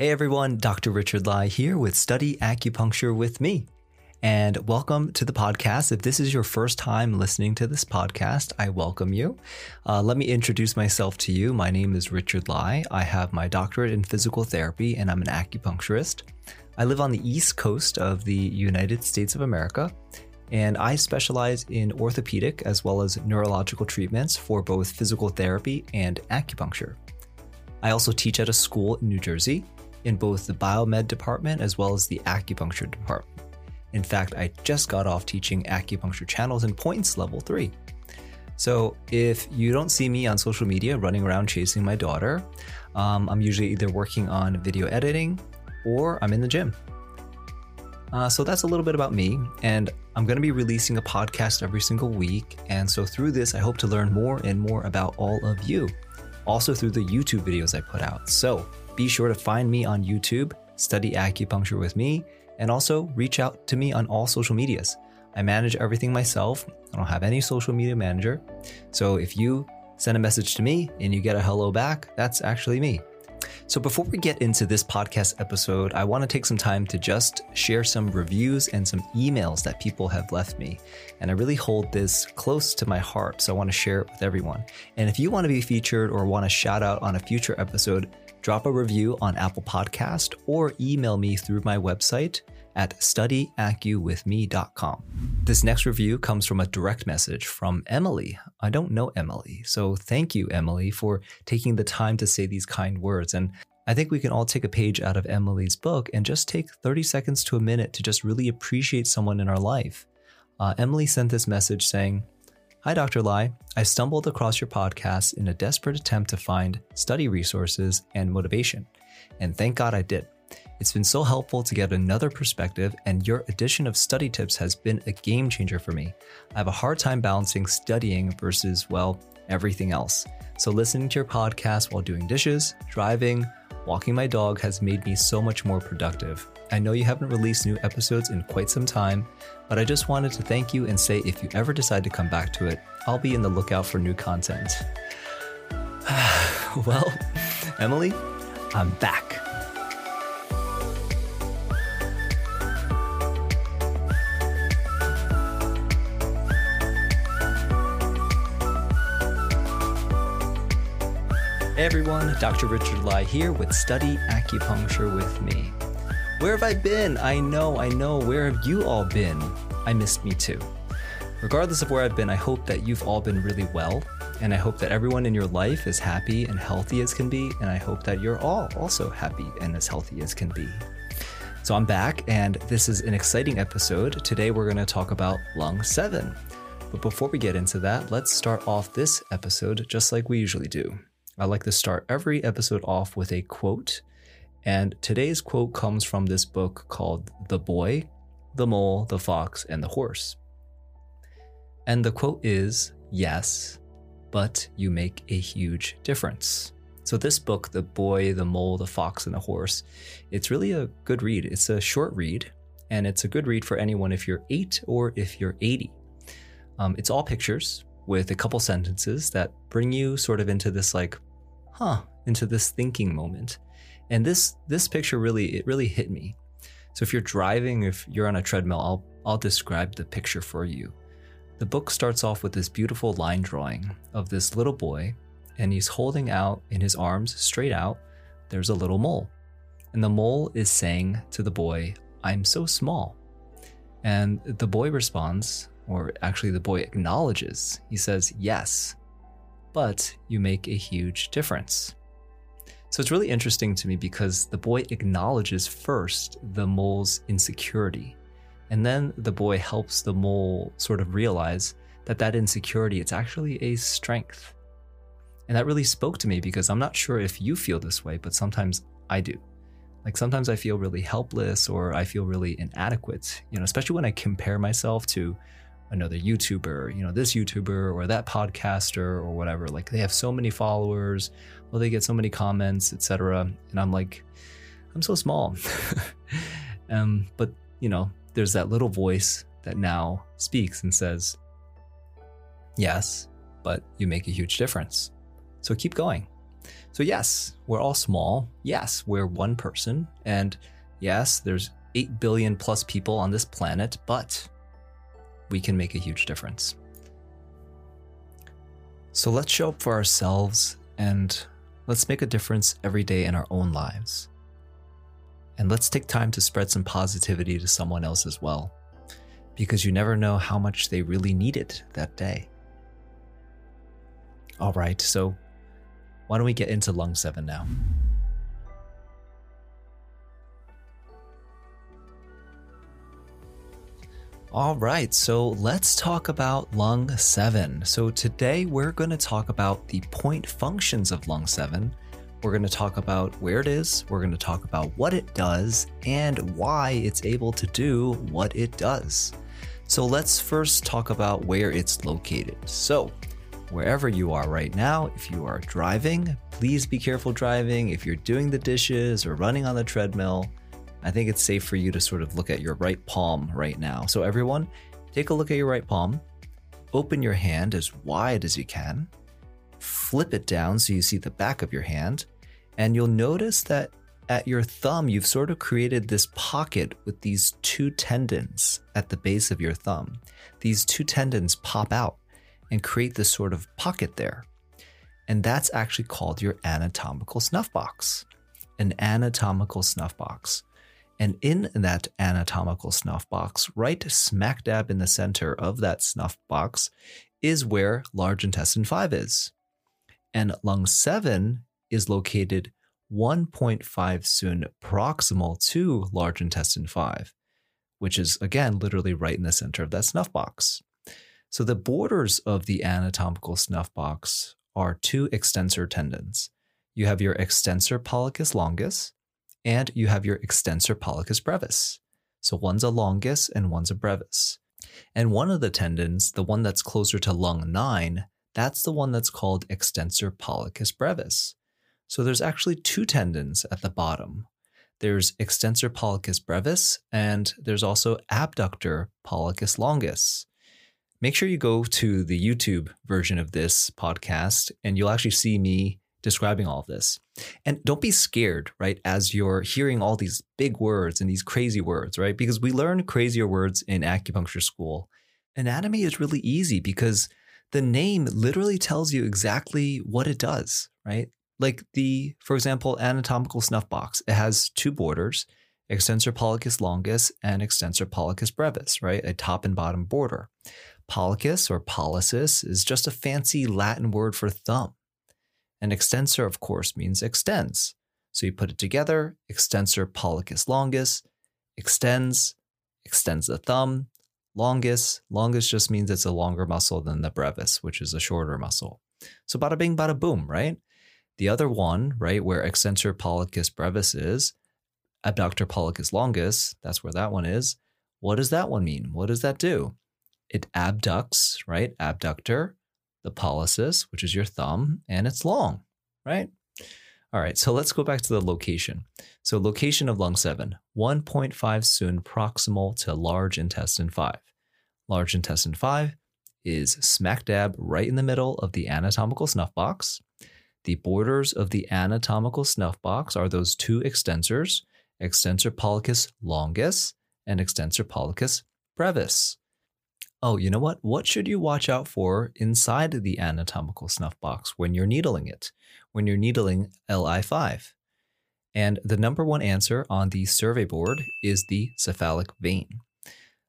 Hey everyone, Dr. Richard Lai here with Study Acupuncture with me. And welcome to the podcast. If this is your first time listening to this podcast, I welcome you. Uh, let me introduce myself to you. My name is Richard Lai. I have my doctorate in physical therapy and I'm an acupuncturist. I live on the east coast of the United States of America and I specialize in orthopedic as well as neurological treatments for both physical therapy and acupuncture. I also teach at a school in New Jersey in both the biomed department as well as the acupuncture department. In fact, I just got off teaching acupuncture channels and points level 3. So, if you don't see me on social media running around chasing my daughter, um, I'm usually either working on video editing or I'm in the gym. Uh, so that's a little bit about me, and I'm going to be releasing a podcast every single week. And so through this, I hope to learn more and more about all of you, also through the YouTube videos I put out. So be sure to find me on YouTube, study acupuncture with me, and also reach out to me on all social medias. I manage everything myself. I don't have any social media manager. So if you send a message to me and you get a hello back, that's actually me. So, before we get into this podcast episode, I want to take some time to just share some reviews and some emails that people have left me. And I really hold this close to my heart, so I want to share it with everyone. And if you want to be featured or want a shout out on a future episode, drop a review on Apple Podcast or email me through my website at studyacuwithme.com. This next review comes from a direct message from Emily. I don't know Emily, so thank you, Emily, for taking the time to say these kind words. And I think we can all take a page out of Emily's book and just take 30 seconds to a minute to just really appreciate someone in our life. Uh, Emily sent this message saying, Hi, Dr. Lai. I stumbled across your podcast in a desperate attempt to find study resources and motivation. And thank God I did. It's been so helpful to get another perspective, and your addition of study tips has been a game changer for me. I have a hard time balancing studying versus, well, everything else. So, listening to your podcast while doing dishes, driving, walking my dog has made me so much more productive. I know you haven't released new episodes in quite some time, but I just wanted to thank you and say if you ever decide to come back to it, I'll be in the lookout for new content. well, Emily, I'm back. Everyone, Dr. Richard Lai here with Study Acupuncture with me. Where have I been? I know, I know. Where have you all been? I missed me too. Regardless of where I've been, I hope that you've all been really well, and I hope that everyone in your life is happy and healthy as can be, and I hope that you're all also happy and as healthy as can be. So I'm back, and this is an exciting episode. Today we're going to talk about lung 7. But before we get into that, let's start off this episode just like we usually do. I like to start every episode off with a quote. And today's quote comes from this book called The Boy, the Mole, the Fox, and the Horse. And the quote is Yes, but you make a huge difference. So, this book, The Boy, the Mole, the Fox, and the Horse, it's really a good read. It's a short read, and it's a good read for anyone if you're eight or if you're 80. Um, it's all pictures with a couple sentences that bring you sort of into this like huh, into this thinking moment. And this this picture really it really hit me. So if you're driving, if you're on a treadmill, I'll I'll describe the picture for you. The book starts off with this beautiful line drawing of this little boy, and he's holding out in his arms straight out. There's a little mole. And the mole is saying to the boy, I'm so small. And the boy responds, or actually, the boy acknowledges. He says, Yes, but you make a huge difference. So it's really interesting to me because the boy acknowledges first the mole's insecurity. And then the boy helps the mole sort of realize that that insecurity it's actually a strength. And that really spoke to me because I'm not sure if you feel this way, but sometimes I do. Like sometimes I feel really helpless or I feel really inadequate, you know, especially when I compare myself to another YouTuber, you know, this YouTuber or that podcaster or whatever. Like they have so many followers, well, they get so many comments, etc. And I'm like, I'm so small. um, but you know, there's that little voice that now speaks and says, Yes, but you make a huge difference. So keep going. So, yes, we're all small. Yes, we're one person. And yes, there's 8 billion plus people on this planet, but we can make a huge difference. So, let's show up for ourselves and let's make a difference every day in our own lives. And let's take time to spread some positivity to someone else as well, because you never know how much they really need it that day. All right, so why don't we get into lung seven now? All right, so let's talk about lung 7. So today we're going to talk about the point functions of lung 7 we're going to talk about where it is, we're going to talk about what it does, and why it's able to do what it does. So let's first talk about where it's located. So, wherever you are right now, if you are driving, please be careful driving. If you're doing the dishes or running on the treadmill, I think it's safe for you to sort of look at your right palm right now. So, everyone, take a look at your right palm. Open your hand as wide as you can flip it down so you see the back of your hand, and you'll notice that at your thumb, you've sort of created this pocket with these two tendons at the base of your thumb. These two tendons pop out and create this sort of pocket there. And that's actually called your anatomical snuff box. An anatomical snuff box. And in that anatomical snuff box, right smack dab in the center of that snuff box, is where large intestine 5 is and lung 7 is located 1.5 cun proximal to large intestine 5, which is again literally right in the center of that snuff box. So the borders of the anatomical snuff box are two extensor tendons. You have your extensor pollicis longus and you have your extensor pollicis brevis. So one's a longus and one's a brevis. And one of the tendons, the one that's closer to lung 9, that's the one that's called extensor pollicis brevis. So there's actually two tendons at the bottom. There's extensor pollicis brevis and there's also abductor pollicis longus. Make sure you go to the YouTube version of this podcast and you'll actually see me describing all of this. And don't be scared, right, as you're hearing all these big words and these crazy words, right? Because we learn crazier words in acupuncture school. Anatomy is really easy because the name literally tells you exactly what it does, right? Like the, for example, anatomical snuff box, it has two borders, extensor pollicis longus and extensor pollicis brevis, right? A top and bottom border. Pollicis or pollicis is just a fancy Latin word for thumb. And extensor, of course, means extends. So you put it together, extensor pollicis longus, extends, extends the thumb, Longus, longus just means it's a longer muscle than the brevis, which is a shorter muscle. So bada bing, bada boom, right? The other one, right, where extensor pollicis brevis is, abductor pollicis longus, that's where that one is. What does that one mean? What does that do? It abducts, right? Abductor, the pollicis, which is your thumb, and it's long, right? All right, so let's go back to the location. So, location of lung 7, 1.5 cun proximal to large intestine 5. Large intestine 5 is smack dab right in the middle of the anatomical snuff box. The borders of the anatomical snuff box are those two extensors, extensor pollicis longus and extensor pollicis brevis. Oh, you know what? What should you watch out for inside the anatomical snuff box when you're needling it? When you're needling LI5? And the number one answer on the survey board is the cephalic vein.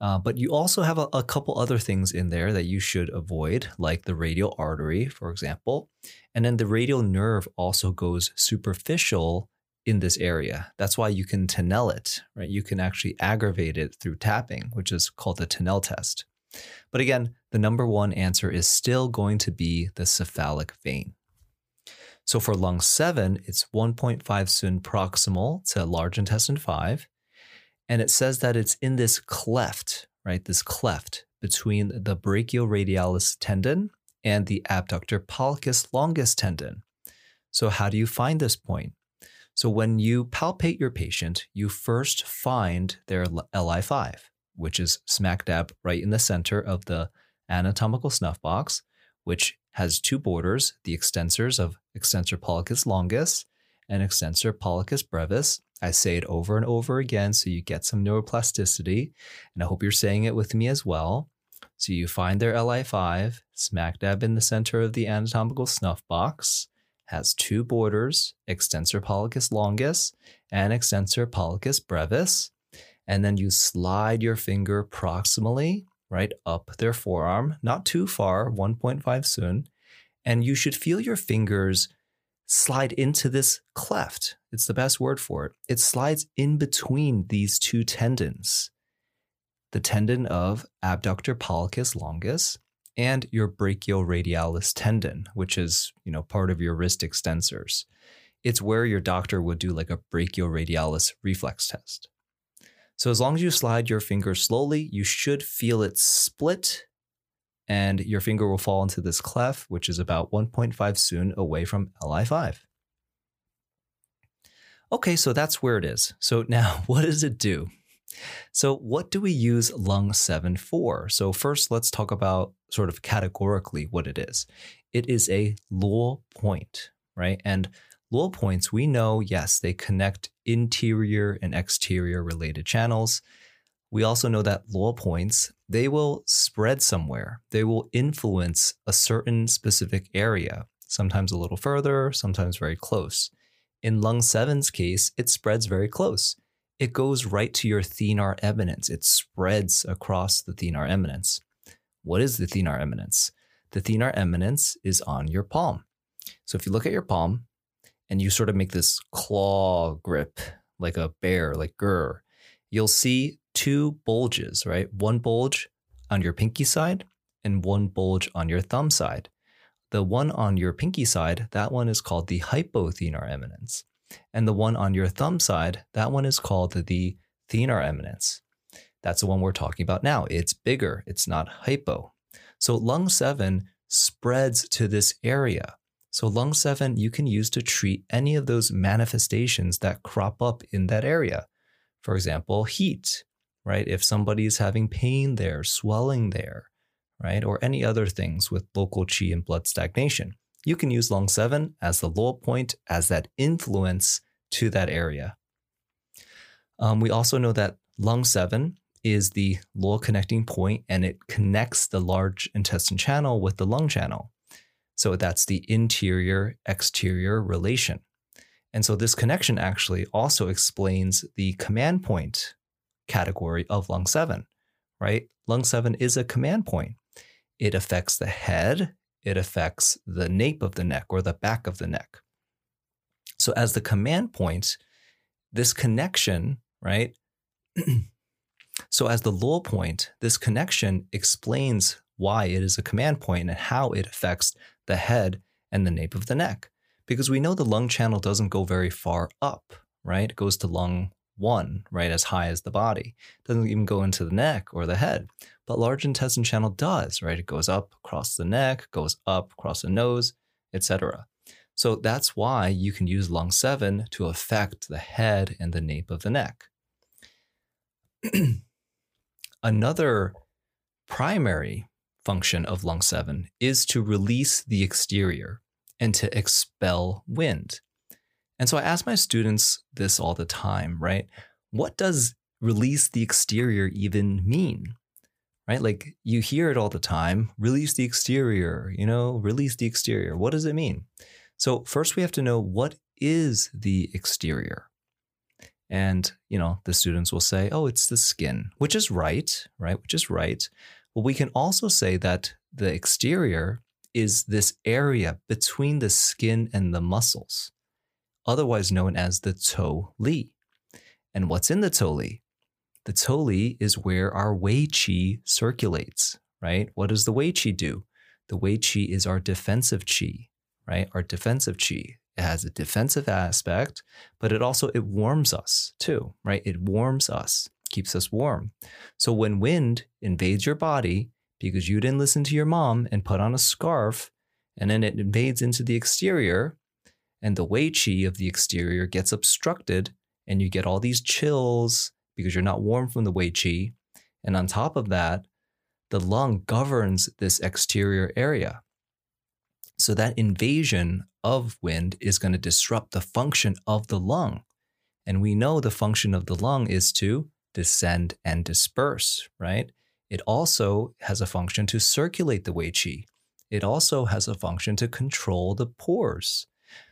Uh, but you also have a, a, couple other things in there that you should avoid, like the radial artery, for example. And then the radial nerve also goes superficial in this area. That's why you can Tinel it, right? You can actually aggravate it through tapping, which is called the Tinel test. But again, the number one answer is still going to be the cephalic vein. So for lung 7, it's 1.5 cun proximal to large intestine 5. And it says that it's in this cleft, right? This cleft between the brachioradialis tendon and the abductor pollicis longus tendon. So, how do you find this point? So, when you palpate your patient, you first find their LI5, which is smack dab right in the center of the anatomical snuff box, which has two borders the extensors of extensor pollicis longus and extensor pollicis brevis. I say it over and over again so you get some neuroplasticity, and I hope you're saying it with me as well. So you find their LI5 smack dab in the center of the anatomical snuff box, has two borders, extensor pollicis longus and extensor pollicis brevis, and then you slide your finger proximally right up their forearm, not too far, 1.5 cun, and you should feel your fingers slide into this cleft. It's the best word for it. It slides in between these two tendons the tendon of abductor pollicis longus and your brachioradialis tendon, which is, you know, part of your wrist extensors. It's where your doctor would do like a brachioradialis reflex test. So as long as you slide your finger slowly, you should feel it split and your finger will fall into this clef, which is about 1.5 cun away from LI5. Okay, so that's where it is. So now what does it do? So, what do we use lung 7 for? So, first, let's talk about sort of categorically what it is. It is a Luo point, right? And Luo points, we know, yes, they connect interior and exterior related channels. We also know that Luo points, they will spread somewhere. They will influence a certain specific area, sometimes a little further, sometimes very close. In lung 7's case, it spreads very close it goes right to your thenar eminence. It spreads across the thenar eminence. What is the thenar eminence? The thenar eminence is on your palm. So if you look at your palm and you sort of make this claw grip like a bear, like grr, you'll see two bulges, right? One bulge on your pinky side and one bulge on your thumb side. The one on your pinky side, that one is called the hypothenar eminence. And the one on your thumb side, that one is called the thenar eminence. That's the one we're talking about now. It's bigger, it's not hypo. So lung 7 spreads to this area. So lung 7 you can use to treat any of those manifestations that crop up in that area. For example, heat, right? If somebody's having pain there, swelling there, right? Or any other things with local qi and blood stagnation you can use lung 7 as the Luo point, as that influence to that area. Um, we also know that lung 7 is the Luo connecting point and it connects the large intestine channel with the lung channel. So that's the interior exterior relation. And so this connection actually also explains the command point category of lung 7, right? Lung 7 is a command point. It affects the head, it affects the nape of the neck or the back of the neck. So, as the command point, this connection, right? so, as the Luo point, this connection explains why it is a command point and how it affects the head and the nape of the neck. Because we know the lung channel doesn't go very far up, right? It goes to lung one, right, as high as the body. It doesn't even go into the neck or the head. But large intestine channel does, right? It goes up across the neck, goes up across the nose, etc. So that's why you can use lung 7 to affect the head and the nape of the neck. Another primary function of lung 7 is to release the exterior and to expel wind. And so I ask my students this all the time, right? What does release the exterior even mean? Right? Like you hear it all the time release the exterior, you know, release the exterior. What does it mean? So, first we have to know what is the exterior? And, you know, the students will say, oh, it's the skin, which is right, right? Which is right. But we can also say that the exterior is this area between the skin and the muscles otherwise known as the Cou Li. And what's in the Cou Li? The Cou Li is where our Wei Qi circulates, right? What does the Wei Qi do? The Wei Qi is our defensive Qi, right? Our defensive Qi. It has a defensive aspect, but it also it warms us too, right? It warms us, keeps us warm. So when wind invades your body because you didn't listen to your mom and put on a scarf, and then it invades into the exterior, and the Wei Qi of the exterior gets obstructed, and you get all these chills because you're not warm from the Wei Qi. And on top of that, the lung governs this exterior area. So that invasion of wind is going to disrupt the function of the lung. And we know the function of the lung is to descend and disperse, right? It also has a function to circulate the Wei Qi. It also has a function to control the pores.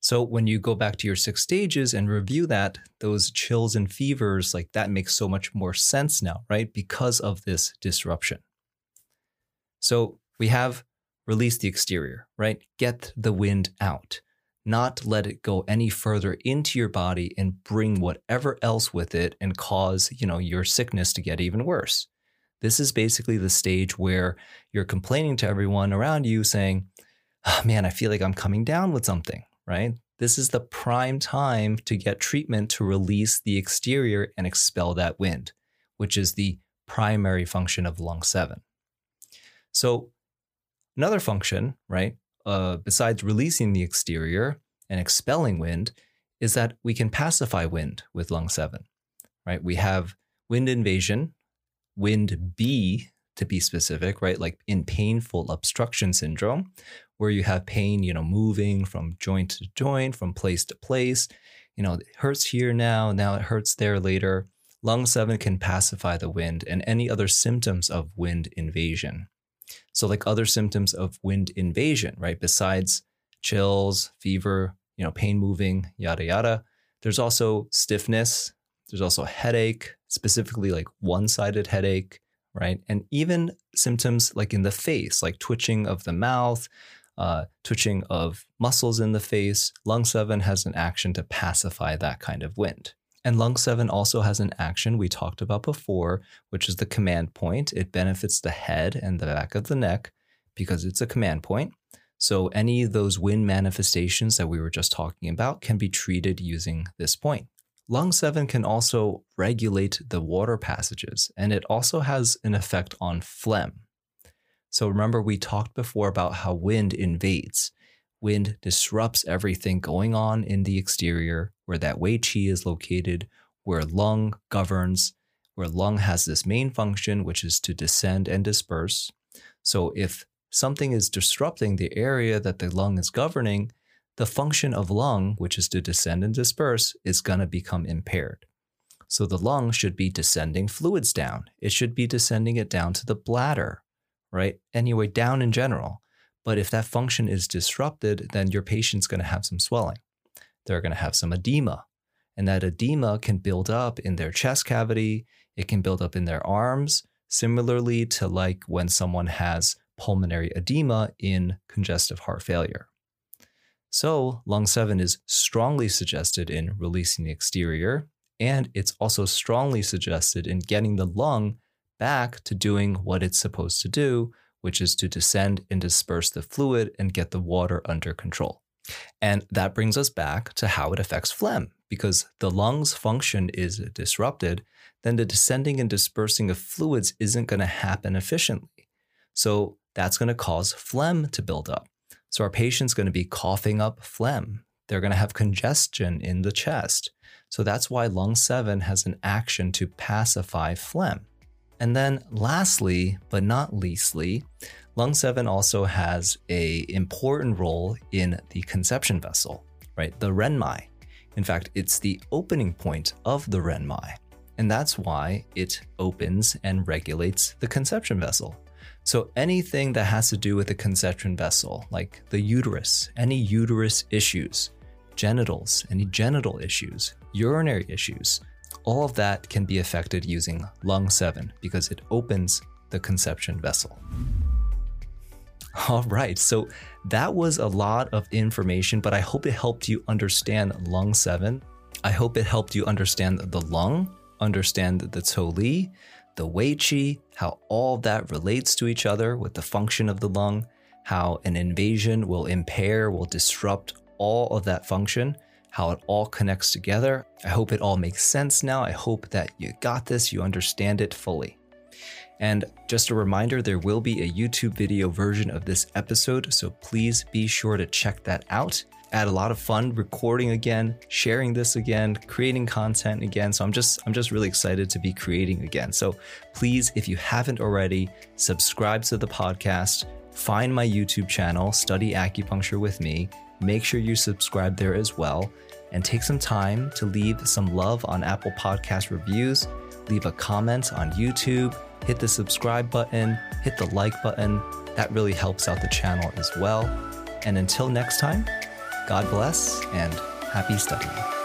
So when you go back to your six stages and review that, those chills and fevers, like that makes so much more sense now, right? Because of this disruption. So we have release the exterior, right? Get the wind out, not let it go any further into your body and bring whatever else with it and cause, you know, your sickness to get even worse. This is basically the stage where you're complaining to everyone around you saying, oh, man, I feel like I'm coming down with something, right? This is the prime time to get treatment to release the exterior and expel that wind, which is the primary function of lung seven. So Another function, right, uh, besides releasing the exterior and expelling wind, is that we can pacify wind with lung 7, right? We have wind invasion, wind Bi to be specific, right? Like in painful obstruction syndrome, where you have pain, you know, moving from joint to joint, from place to place. You know, it hurts here now, now it hurts there later. Lung 7 can pacify the wind and any other symptoms of wind invasion. So, like other symptoms of wind invasion, right? Besides chills, fever, you know, pain moving, yada, yada, there's also stiffness. There's also headache, specifically like one sided headache, right? And even symptoms like in the face, like twitching of the mouth, uh, twitching of muscles in the face. Lung 7 has an action to pacify that kind of wind. And lung 7 also has an action we talked about before, which is the command point. It benefits the head and the back of the neck because it's a command point. So any of those wind manifestations that we were just talking about can be treated using this point. Lung 7 can also regulate the water passages, and it also has an effect on phlegm. So remember, we talked before about how wind invades wind disrupts everything going on in the exterior, where that Wei Qi is located, where lung governs, where lung has this main function, which is to descend and disperse. So if something is disrupting the area that the lung is governing, the function of lung, which is to descend and disperse, is going to become impaired. So the lung should be descending fluids down. It should be descending it down to the bladder, right? Anyway, down in general. But if that function is disrupted, then your patient's going to have some swelling. They're going to have some edema. And that edema can build up in their chest cavity, it can build up in their arms, similarly to like when someone has pulmonary edema in congestive heart failure. So, lung 7 is strongly suggested in releasing the exterior, and it's also strongly suggested in getting the lung back to doing what it's supposed to do, which is to descend and disperse the fluid and get the water under control. And that brings us back to how it affects phlegm. Because the lungs' function is disrupted, then the descending and dispersing of fluids isn't going to happen efficiently. So that's going to cause phlegm to build up. So our patient's going to be coughing up phlegm. They're going to have congestion in the chest. So that's why lung 7 has an action to pacify phlegm. And then lastly, but not leastly, lung 7 also has a important role in the conception vessel, right? The renmai. In fact, it's the opening point of the renmai. And that's why it opens and regulates the conception vessel. So anything that has to do with the conception vessel, like the uterus, any uterus issues, genitals, any genital issues, urinary issues, all of that can be affected using lung 7 because it opens the conception vessel. All right, so that was a lot of information, but I hope it helped you understand lung 7. I hope it helped you understand the lung, understand the Li, the Wei Qi, how all that relates to each other with the function of the lung, how an invasion will impair, will disrupt all of that function, how it all connects together. I hope it all makes sense now. I hope that you got this, you understand it fully. And just a reminder, there will be a YouTube video version of this episode, so please be sure to check that out. I had a lot of fun recording again, sharing this again, creating content again. So I'm just I'm just really excited to be creating again. So please, if you haven't already, subscribe to the podcast, find my YouTube channel, Study Acupuncture with Me. Make sure you subscribe there as well and take some time to leave some love on Apple Podcast reviews, leave a comment on YouTube, hit the subscribe button, hit the like button. That really helps out the channel as well. And until next time, God bless and happy studying.